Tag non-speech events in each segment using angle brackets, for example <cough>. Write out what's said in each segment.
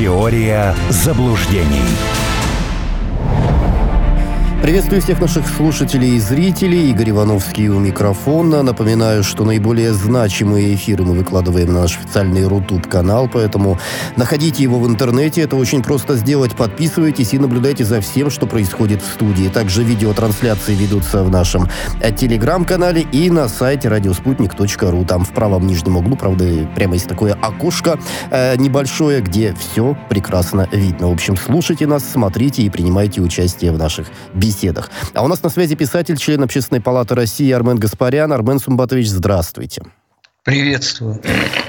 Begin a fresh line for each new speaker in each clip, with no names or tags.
Теория заблуждений.
Приветствую всех наших слушателей и зрителей. Игорь Ивановский у микрофона. Напоминаю, что наиболее значимые эфиры мы выкладываем на наш официальный Рутуб-канал, поэтому находите его в интернете. Это очень просто сделать. Подписывайтесь и наблюдайте за всем, что происходит в студии. Также видеотрансляции ведутся в нашем э, телеграм-канале и на сайте радиоспутник.ру. Там в правом нижнем углу, правда, прямо есть такое окошко э, небольшое, где все прекрасно видно. В общем, слушайте нас, смотрите и принимайте участие в наших беседах беседах. А у нас на связи писатель, член Общественной палаты России Армен Гаспарян. Армен Сумбатович, здравствуйте.
Приветствую.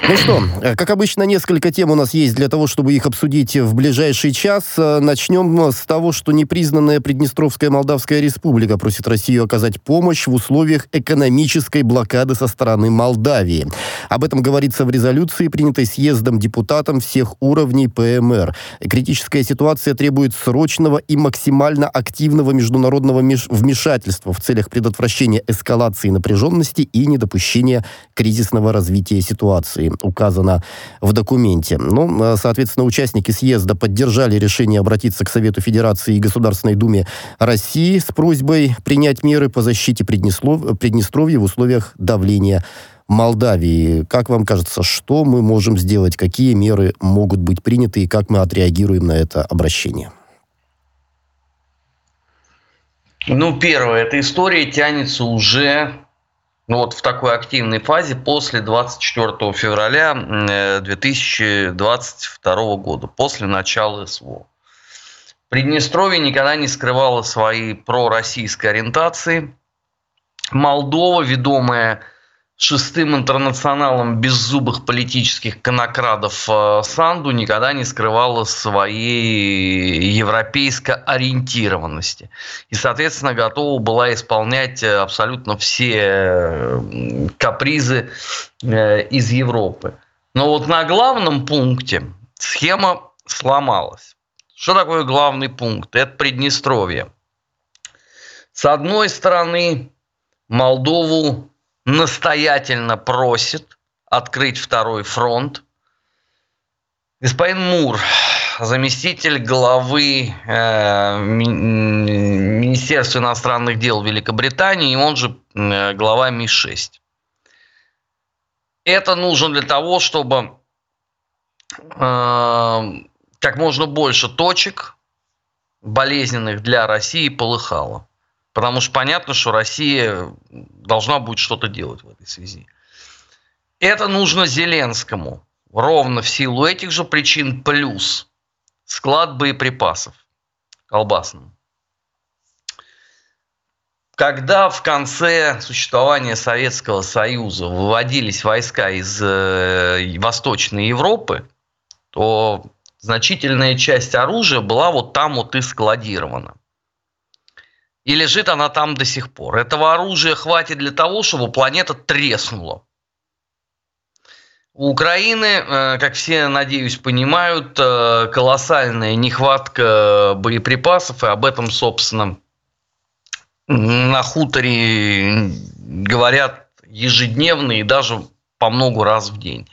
Ну что, как обычно, несколько тем у нас есть для того, чтобы их обсудить в ближайший час. Начнем с того, что непризнанная Приднестровская Молдавская Республика просит Россию оказать помощь в условиях экономической блокады со стороны Молдавии. Об этом говорится в резолюции, принятой съездом депутатам всех уровней ПМР. Критическая ситуация требует срочного и максимально активного международного вмешательства в целях предотвращения эскалации напряженности и недопущения кризисного развития ситуации указано в документе. Ну, э, соответственно, участники съезда поддержали решение обратиться к Совету Федерации и Государственной Думе России с просьбой принять меры по защите Приднеслов... Приднестровья в условиях давления Молдавии. Как вам кажется, что мы можем сделать, какие меры могут быть приняты и как мы отреагируем на это обращение?
Ну, первое, эта история тянется уже ну, вот в такой активной фазе после 24 февраля 2022 э, года, после начала СВО. Приднестровье никогда не скрывало своей пророссийской ориентации. Молдова, ведомая шестым интернационалом беззубых политических конокрадов э, Санду никогда не скрывала своей европейской ориентированности. И, соответственно, готова была исполнять э, абсолютно все э, капризы из Европы. Но вот на главном пункте схема сломалась. Что такое главный пункт? Это Приднестровье. С одной стороны, Молдову настоятельно просит открыть второй фронт. Господин Мур, заместитель главы э, Министерства иностранных дел Великобритании, он же э, глава МИ-6. Это нужно для того, чтобы э, как можно больше точек болезненных для России полыхало. Потому что понятно, что Россия должна будет что-то делать в этой связи. Это нужно Зеленскому. Ровно в силу этих же причин плюс склад боеприпасов колбасным. Когда в конце существования Советского Союза выводились войска из э, Восточной Европы, то значительная часть оружия была вот там вот и складирована. И лежит она там до сих пор. Этого оружия хватит для того, чтобы планета треснула. У Украины, э, как все, надеюсь, понимают, э, колоссальная нехватка боеприпасов, и об этом, собственно, на хуторе говорят ежедневно и даже по много раз в день.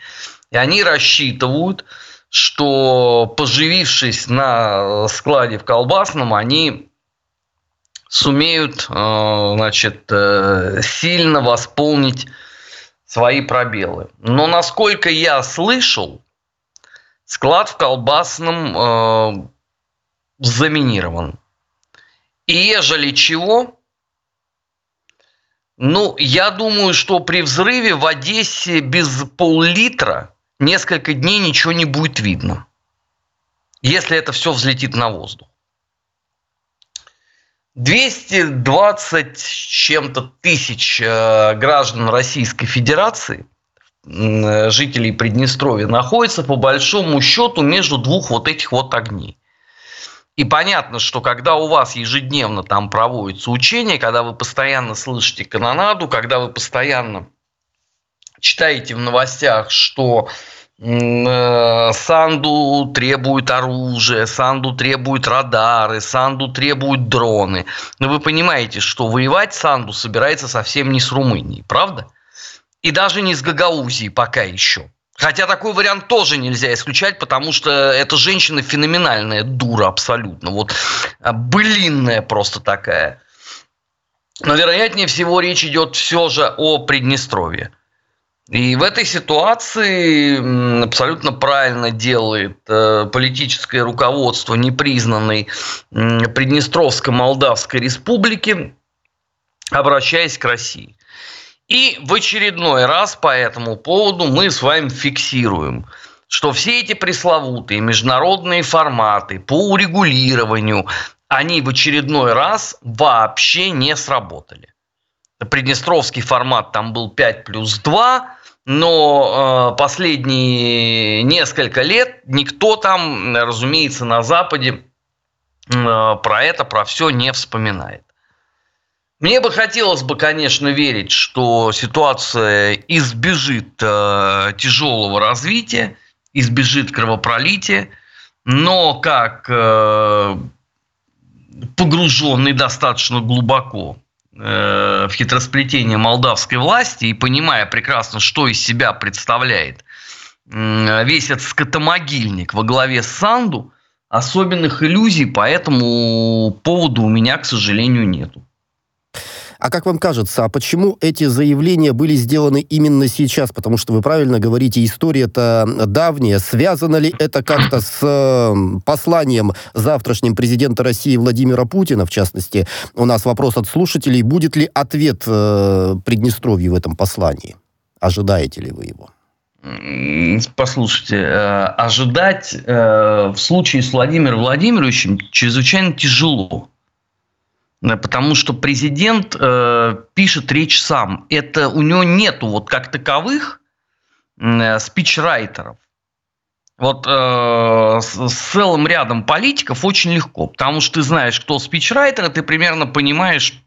И они рассчитывают, что поживившись на складе в колбасном, они сумеют э, значит, э, сильно восполнить свои пробелы. Но насколько я слышал, склад в колбасном э, заминирован. И ежели чего, ну, я думаю, что при взрыве в Одессе без пол-литра несколько дней ничего не будет видно. Если это все взлетит на воздух. 220 с чем-то тысяч э, граждан Российской Федерации, э, жителей Приднестровья, находятся по большому счету между двух вот этих вот огней. И понятно, что когда у вас ежедневно там проводятся учения, когда вы постоянно слышите канонаду, когда вы постоянно читаете в новостях, что Э, Санду требует оружие, Санду требует радары, Санду требует дроны. Но вы понимаете, что воевать Санду собирается совсем не с Румынией, правда? И даже не с Гагаузией пока еще. Хотя такой вариант тоже нельзя исключать, потому что эта женщина феноменальная дура абсолютно. Вот а, былинная просто такая. Но вероятнее всего речь идет все же о Приднестровье. И в этой ситуации абсолютно правильно делает э, политическое руководство непризнанной Приднестровско-Молдавской республики, обращаясь к России. И в очередной раз по этому поводу мы с вами фиксируем, что все эти пресловутые международные форматы по урегулированию, они в очередной раз вообще не сработали. Приднестровский формат там был 5 плюс 2, но э, последние несколько лет никто там, разумеется, на Западе э, про это, про все не вспоминает. Мне бы хотелось бы, конечно, верить, что ситуация избежит э, тяжелого развития, избежит кровопролития, но как э, погруженный достаточно глубоко в хитросплетение молдавской власти и понимая прекрасно, что из себя представляет э, весь этот скотомогильник во главе с Санду, особенных иллюзий по этому поводу у меня, к сожалению, нету.
А как вам кажется, а почему эти заявления были сделаны именно сейчас? Потому что вы правильно говорите, история-то давняя. Связано ли это как-то с э, посланием завтрашним президента России Владимира Путина, в частности? У нас вопрос от слушателей. Будет ли ответ э, Приднестровью в этом послании? Ожидаете ли вы его?
Послушайте, э, ожидать э, в случае с Владимиром Владимировичем чрезвычайно тяжело. Э, потому что президент э, пишет речь сам. Это у него нету вот как таковых э, спичрайтеров. Вот э, с, с целым рядом политиков очень легко, потому что ты знаешь, кто спичрайтер, ты примерно понимаешь,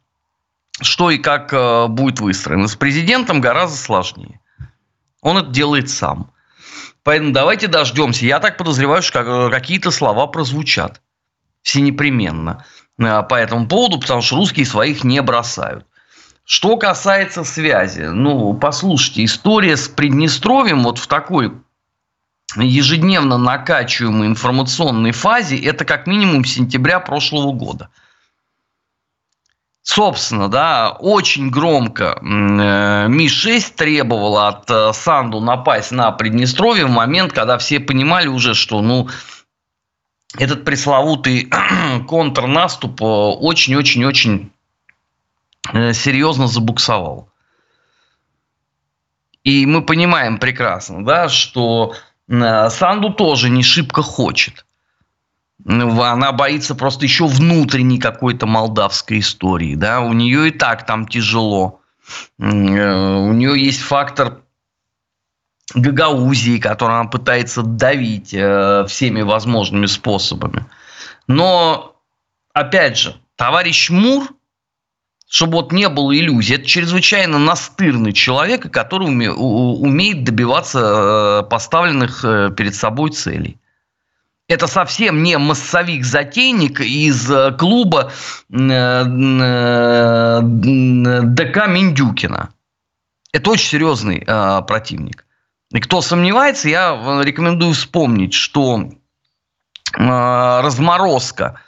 что и как э, будет выстроено. С президентом гораздо сложнее. Он это делает сам. Поэтому давайте дождемся. Я так подозреваю, что э, какие-то слова прозвучат. Все непременно. Э, по этому поводу, потому что русские своих не бросают. Что касается связи, ну, послушайте, история с Приднестровьем вот в такой ежедневно накачиваемой информационной фазе, это как минимум сентября прошлого года. Собственно, да, очень громко э, Ми-6 требовала от э, Санду напасть на Приднестровье в момент, когда все понимали уже, что, ну, этот пресловутый <clears throat> контрнаступ э, очень-очень-очень э, серьезно забуксовал. И мы понимаем прекрасно, да, что э, Санду тоже не шибко хочет. Она боится просто еще внутренней какой-то молдавской истории. Да? У нее и так там тяжело. У нее есть фактор Гагаузии, которую она пытается давить э, всеми возможными способами. Но, опять же, товарищ Мур, чтобы вот не было иллюзий, это чрезвычайно настырный человек, который уме, умеет добиваться э, поставленных э, перед собой целей. Это совсем не массовик-затейник из э, клуба ДК Миндюкина. Это очень серьезный противник. И кто сомневается, я э, рекомендую вспомнить, что э, разморозка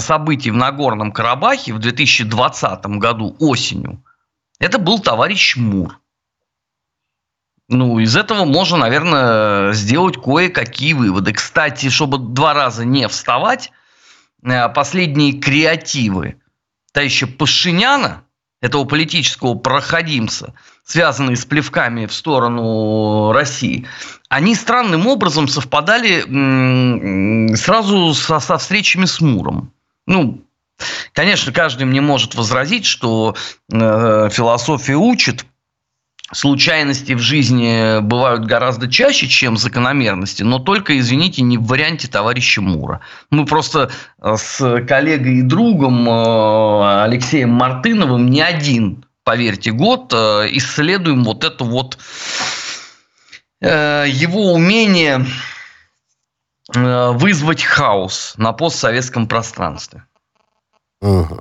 событий в Нагорном Карабахе в 2020 году осенью, это был товарищ Мур. Ну, из этого можно, наверное, сделать кое-какие выводы. Кстати, чтобы два раза не вставать, э, последние креативы товарища Пашиняна, этого политического проходимца, связанные с плевками в сторону России, они странным образом совпадали сразу со, со встречами с Муром. Ну, конечно, каждый мне может возразить, что э, философия учит, случайности в жизни бывают гораздо чаще, чем закономерности, но только, извините, не в варианте товарища Мура. Мы просто э, с коллегой и другом э, Алексеем Мартыновым не один поверьте, год э, исследуем вот это вот его умение вызвать хаос на постсоветском пространстве.
Угу.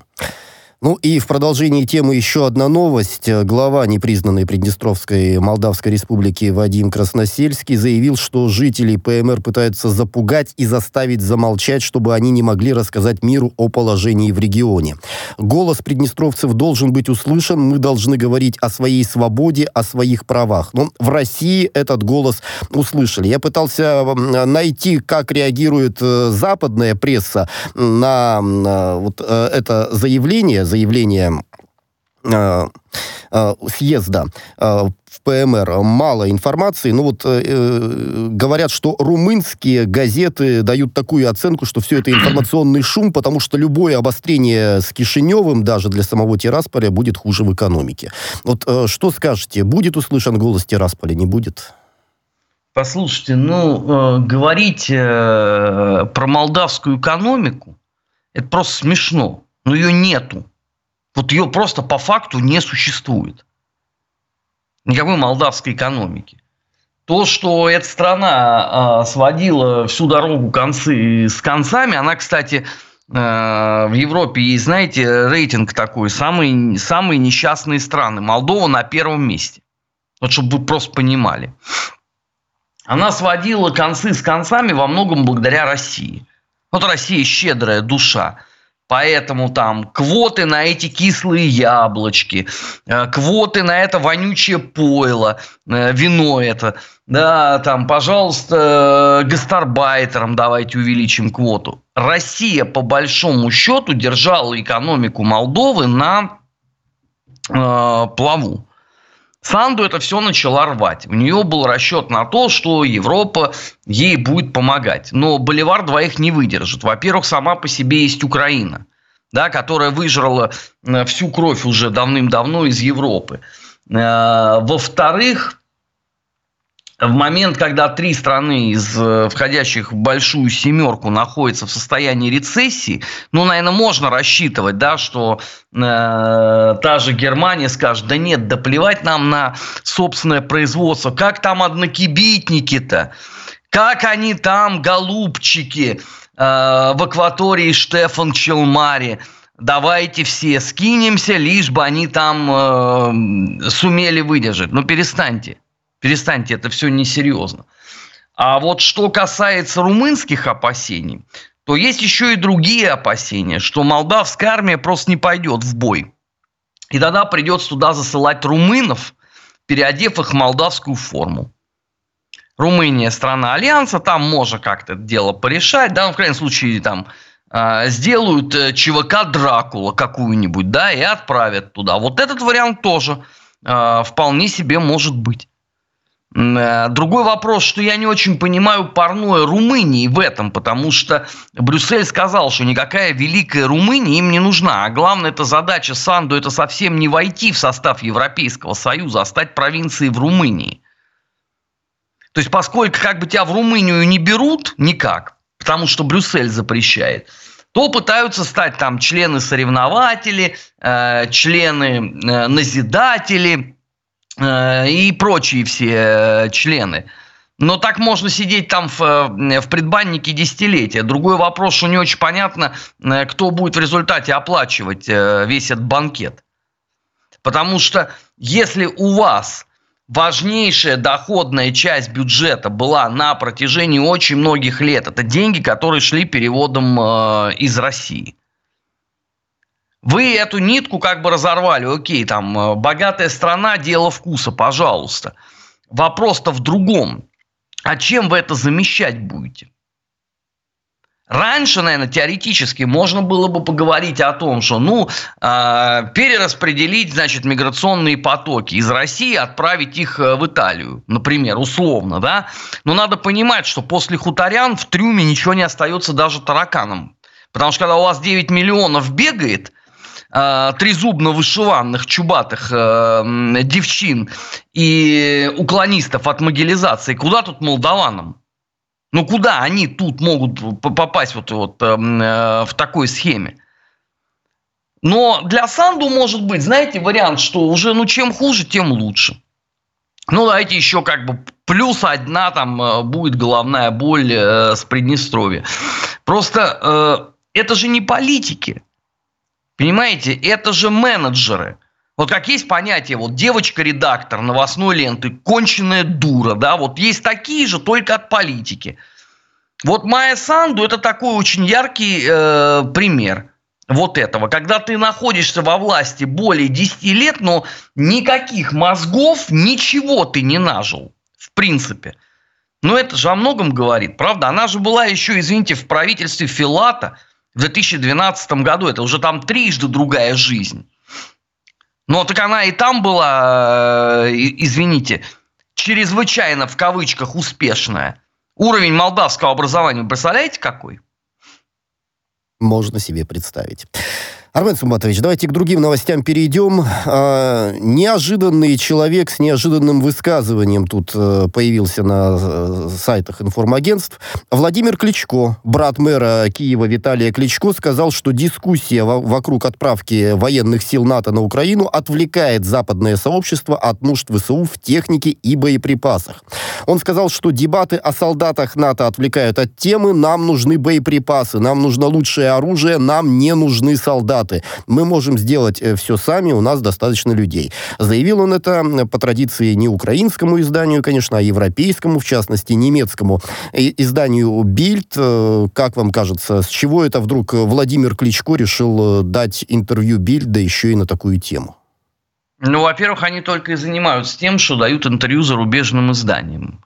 Ну и в продолжении темы еще одна новость. Глава непризнанной Приднестровской Молдавской Республики Вадим Красносельский заявил, что жителей ПМР пытаются запугать и заставить замолчать, чтобы они не могли рассказать миру о положении в регионе. Голос приднестровцев должен быть услышан, мы должны говорить о своей свободе, о своих правах. Но в России этот голос услышали. Я пытался найти, как реагирует э, западная пресса на вот э, это заявление, заявление э, э, съезда э, в ПМР мало информации. Ну вот э, говорят, что румынские газеты дают такую оценку, что все это информационный шум, потому что любое обострение с Кишиневым даже для самого Тирасполя будет хуже в экономике. Вот э, что скажете, будет услышан голос Тирасполя, не будет?
Послушайте, ну, э, говорить э, про молдавскую экономику, это просто смешно. Но ее нету. Вот ее просто по факту не существует. Никакой молдавской экономики. То, что эта страна э, сводила всю дорогу концы с концами, она, кстати, э, в Европе есть, знаете, рейтинг такой, самые, самые несчастные страны. Молдова на первом месте. Вот чтобы вы просто понимали. Она сводила концы с концами во многом благодаря России. Вот Россия щедрая душа. Поэтому там квоты на эти кислые яблочки, э, квоты на это вонючее пойло, э, вино это. Да, там, пожалуйста, гастарбайтерам давайте увеличим квоту. Россия, по большому счету, держала экономику Молдовы на э, плаву. Санду это все начала рвать. У нее был расчет на то, что Европа ей будет помогать. Но Боливар двоих не выдержит. Во-первых, сама по себе есть Украина, да, которая выжрала э, всю кровь уже давным-давно из Европы. Э, во-вторых, в момент, когда три страны из э, входящих в большую семерку находятся в состоянии рецессии, ну, наверное, можно рассчитывать, да, что э, та же Германия скажет, да нет, да плевать нам на собственное производство, как там однокибитники-то, как они там, голубчики, э, в акватории Штефан Челмари, давайте все скинемся, лишь бы они там э, сумели выдержать. Ну, перестаньте. Перестаньте, это все несерьезно. А вот что касается румынских опасений, то есть еще и другие опасения, что молдавская армия просто не пойдет в бой. И тогда придется туда засылать румынов, переодев их в молдавскую форму. Румыния страна альянса, там можно как-то это дело порешать, да, ну, в крайнем случае там э, сделают ЧВК Дракула какую-нибудь, да, и отправят туда. Вот этот вариант тоже э, вполне себе может быть. Э, другой вопрос, что я не очень понимаю парное Румынии в этом, потому что Брюссель сказал, что никакая великая Румыния им не нужна. А главная эта задача Санду это совсем не войти в состав Европейского Союза, а стать провинцией в Румынии. То есть, поскольку как бы тебя в Румынию не берут никак, потому что Брюссель запрещает, то пытаются стать там члены-соревнователи, э, члены-назидатели, Э, и прочие все э, члены. Но так можно сидеть там в, э, в предбаннике десятилетия. Другой вопрос, что не очень понятно, кто будет в результате оплачивать весь этот банкет. Потому что если у вас важнейшая доходная часть бюджета была на протяжении очень многих лет, это деньги, которые шли переводом из России – вы эту нитку как бы разорвали. Окей, там, э, богатая страна, дело вкуса, пожалуйста. Вопрос-то в другом. А чем вы это замещать будете? Раньше, наверное, теоретически можно было бы поговорить о том, что, ну, э, перераспределить, значит, миграционные потоки из России, отправить их э, в Италию, например, условно, да. Но надо понимать, что после хуторян в трюме ничего не остается даже тараканам. Потому что когда у вас 9 миллионов бегает, э, трезубно вышиванных чубатых э, девчин и уклонистов от могилизации, куда тут молдаванам? Ну куда они тут могут попасть вот, вот э, э, в такой схеме? Но для Санду может быть, знаете, вариант, что уже ну чем хуже, тем лучше. Ну, давайте еще как бы плюс одна там э, будет головная боль э, с Приднестровья. Просто э, это же не политики. Понимаете, это же менеджеры. Вот как есть понятие, вот девочка-редактор новостной ленты, конченая дура, да, вот есть такие же, только от политики. Вот Майя Санду это такой очень яркий э, пример вот этого. Когда ты находишься во власти более 10 лет, но никаких мозгов, ничего ты не нажил, в принципе. Но это же о многом говорит, правда? Она же была еще, извините, в правительстве Филата в 2012 году. Это уже там трижды другая жизнь. Но так она и там была, э, извините, чрезвычайно в кавычках успешная. Уровень молдавского образования, представляете какой?
Можно себе представить. Армен Сумбатович, давайте к другим новостям перейдем. А, неожиданный человек с неожиданным высказыванием тут а, появился на а, сайтах информагентств. Владимир Кличко, брат мэра Киева Виталия Кличко, сказал, что дискуссия вокруг отправки военных сил НАТО на Украину отвлекает западное сообщество от нужд ВСУ в технике и боеприпасах. Он сказал, что дебаты о солдатах НАТО отвлекают от темы «нам нужны боеприпасы, нам нужно лучшее оружие, нам не нужны солдаты» результаты. Мы можем сделать э, все сами, у нас достаточно людей. Заявил он это по традиции не украинскому изданию, конечно, а европейскому, в частности, немецкому изданию «Бильд». Э, как вам кажется, с чего это вдруг Владимир Кличко решил э, дать интервью «Бильд», да еще и на такую тему?
Ну, во-первых, они только и занимаются тем, что дают интервью зарубежным изданиям.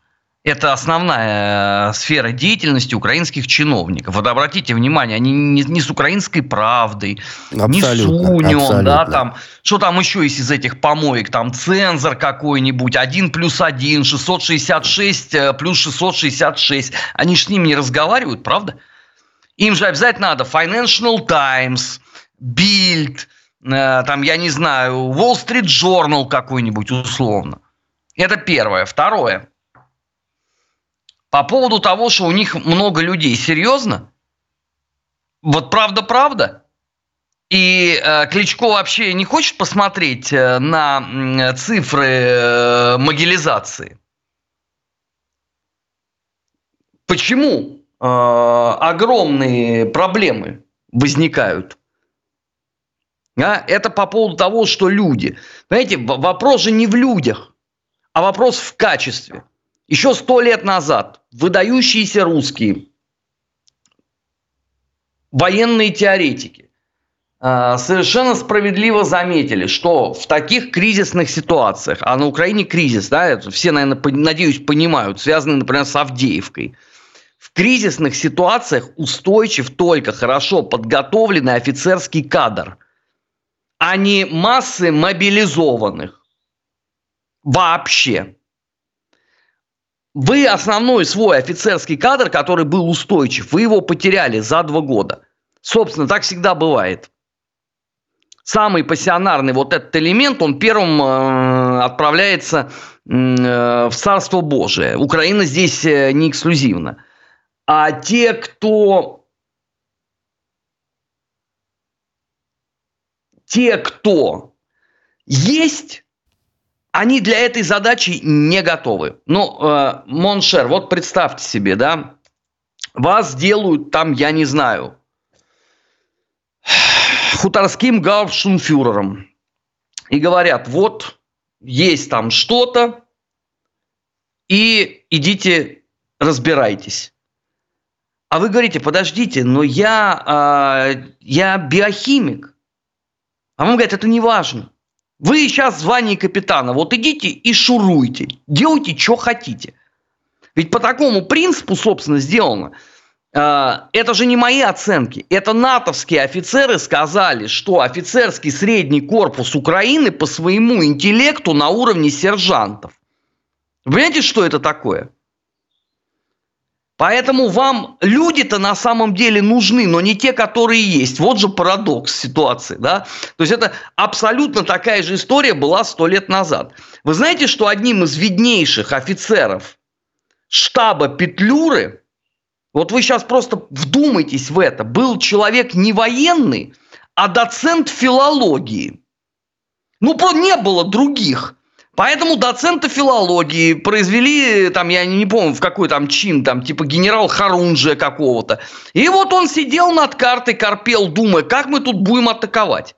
Это основная э, сфера деятельности украинских чиновников. Вот обратите внимание, они не, не с украинской правдой, абсолютно, не с Унион, да, там, что там еще есть из этих помоек, там цензор какой-нибудь, 1 плюс 1, 666 э, плюс 666. Они же с ним не разговаривают, правда? Им же обязательно надо Financial Times, Bild, э, там, я не знаю, Wall Street Journal какой-нибудь условно. Это первое. Второе – по поводу того, что у них много людей. Серьезно? Вот правда-правда? И э, Кличко вообще не хочет посмотреть э, на цифры э, могилизации? Почему э, огромные проблемы возникают? А? Это по поводу того, что люди. Понимаете, вопрос же не в людях, а вопрос в качестве. Еще сто лет назад выдающиеся русские военные теоретики а, совершенно справедливо заметили, что в таких кризисных ситуациях, а на Украине кризис, да, все, наверное, надеюсь, понимают, связанный, например, с Авдеевкой, в кризисных ситуациях устойчив только хорошо подготовленный офицерский кадр, а не массы мобилизованных. Вообще. Вы основной свой офицерский кадр, который был устойчив, вы его потеряли за два года. Собственно, так всегда бывает. Самый пассионарный вот этот элемент, он первым э, отправляется э, в Царство Божие. Украина здесь э, не эксклюзивна. А те, кто... Те, кто есть, они для этой задачи не готовы. Ну, э, mon cher, вот представьте себе, да, вас делают там, я не знаю, хуторским гауптштунфюрером. И говорят, вот, есть там что-то, и идите разбирайтесь. А вы говорите, подождите, но я, э, я биохимик. А вам говорят, это не важно. Вы сейчас в звании капитана, вот идите и шуруйте, делайте, что хотите. Ведь по такому принципу, собственно, сделано. А, это же не мои оценки. Это натовские офицеры сказали, что офицерский средний корпус Украины по своему интеллекту на уровне сержантов. Вы понимаете, что это такое? Поэтому вам люди-то на самом деле нужны, но не те, которые есть. Вот же парадокс ситуации. Да? То есть это абсолютно такая же история была сто лет назад. Вы знаете, что одним из виднейших офицеров штаба Петлюры, вот вы сейчас просто вдумайтесь в это, был человек не военный, а доцент филологии. Ну, не было других. Поэтому доцента филологии произвели, там, я не помню, в какой там чин, там, типа генерал Харунжия какого-то. И вот он сидел над картой, корпел, думая, как мы тут будем атаковать.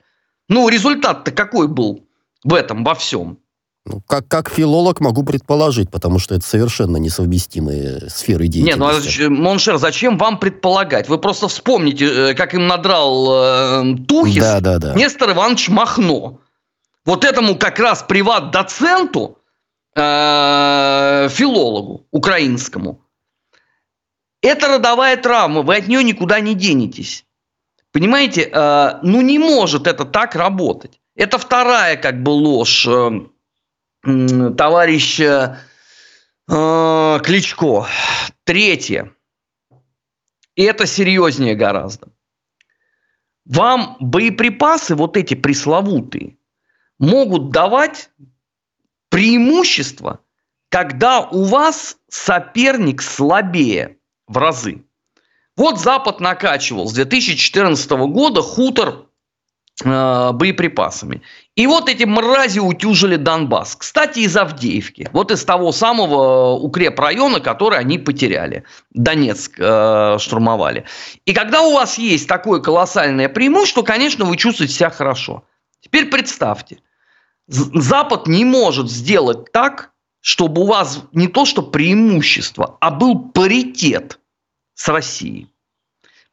Ну, результат-то какой был в этом, во всем?
Ну, как, как филолог могу предположить, потому что это совершенно несовместимые сферы деятельности.
Нет, ну, а mon cher, зачем вам предполагать? Вы просто вспомните, э, как им надрал э, тухис да, да, да. Нестор Иванович Махно. Вот этому как раз приват-доценту, э, филологу украинскому, это родовая травма, вы от нее никуда не денетесь. Понимаете, э, ну не может это так работать. Это вторая как бы ложь э, товарища Кличко. Третье. И это серьезнее гораздо. Вам боеприпасы, вот эти пресловутые, могут давать преимущество, когда у вас соперник слабее в разы. Вот Запад накачивал с 2014 года хутор э, боеприпасами. И вот эти мрази утюжили Донбасс. Кстати, из Авдеевки. Вот из того самого укрепрайона, который они потеряли. Донецк э, штурмовали. И когда у вас есть такое колоссальное преимущество, конечно, вы чувствуете себя хорошо. Теперь представьте. Запад не может сделать так, чтобы у вас не то что преимущество, а был паритет с Россией.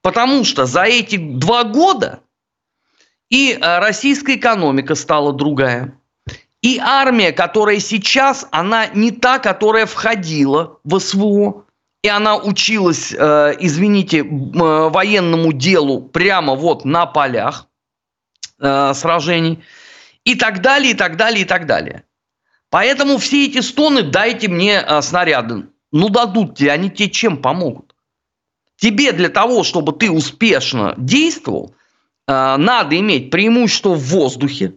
Потому что за эти два года и э, российская экономика стала другая. И армия, которая сейчас, она не та, которая входила в СВО, и она училась, э, извините, э, военному делу прямо вот на полях сражений, и так далее, и так далее, и так далее. Поэтому все эти стоны «дайте мне снаряды». Ну, дадут тебе, они тебе чем помогут? Тебе для того, чтобы ты успешно действовал, Э, надо иметь преимущество в воздухе.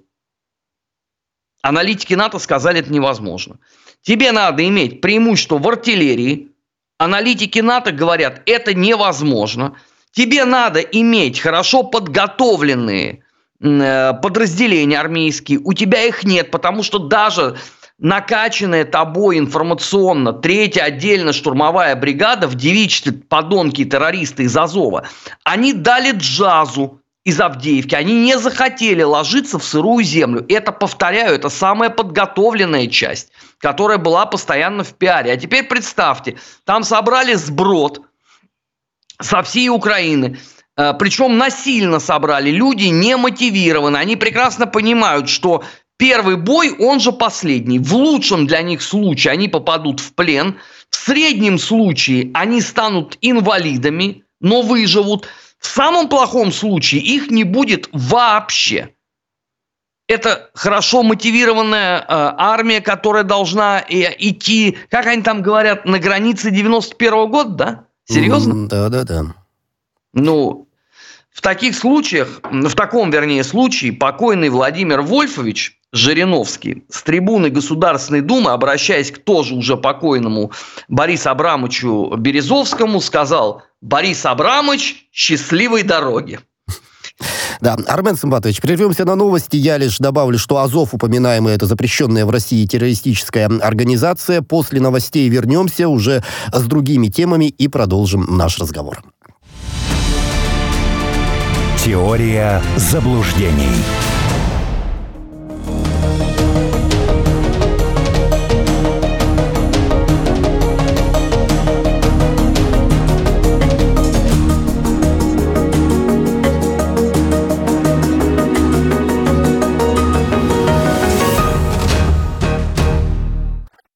Аналитики НАТО сказали, это невозможно. Тебе надо иметь преимущество в артиллерии. Аналитики НАТО говорят, это невозможно. Тебе надо иметь хорошо подготовленные э, подразделения армейские. У тебя их нет, потому что даже накачанная тобой информационно третья отдельно штурмовая бригада в девичестве подонки террористы из Азова, они дали джазу из Авдеевки, они не захотели ложиться в сырую землю. Это, повторяю, это самая подготовленная часть, которая была постоянно в пиаре. А теперь представьте, там собрали сброд со всей Украины, э, причем насильно собрали, люди не мотивированы, они прекрасно понимают, что первый бой, он же последний. В лучшем для них случае они попадут в плен, в среднем случае они станут инвалидами, но выживут – в самом плохом случае их не будет вообще. Это хорошо мотивированная э, армия, которая должна э, идти, как они там говорят, на границе 91 -го года, да? Серьезно?
Да, да, да.
Ну, в таких случаях, в таком, вернее, случае, покойный Владимир Вольфович Жириновский с трибуны Государственной Думы, обращаясь к тоже уже покойному Борису Абрамовичу Березовскому, сказал, Борис Абрамович, счастливой дороги.
Да, Армен Самбатович, прервемся на новости. Я лишь добавлю, что Азов, упоминаемый, это запрещенная в России террористическая организация. После новостей вернемся уже с другими темами и продолжим наш разговор.
Теория заблуждений.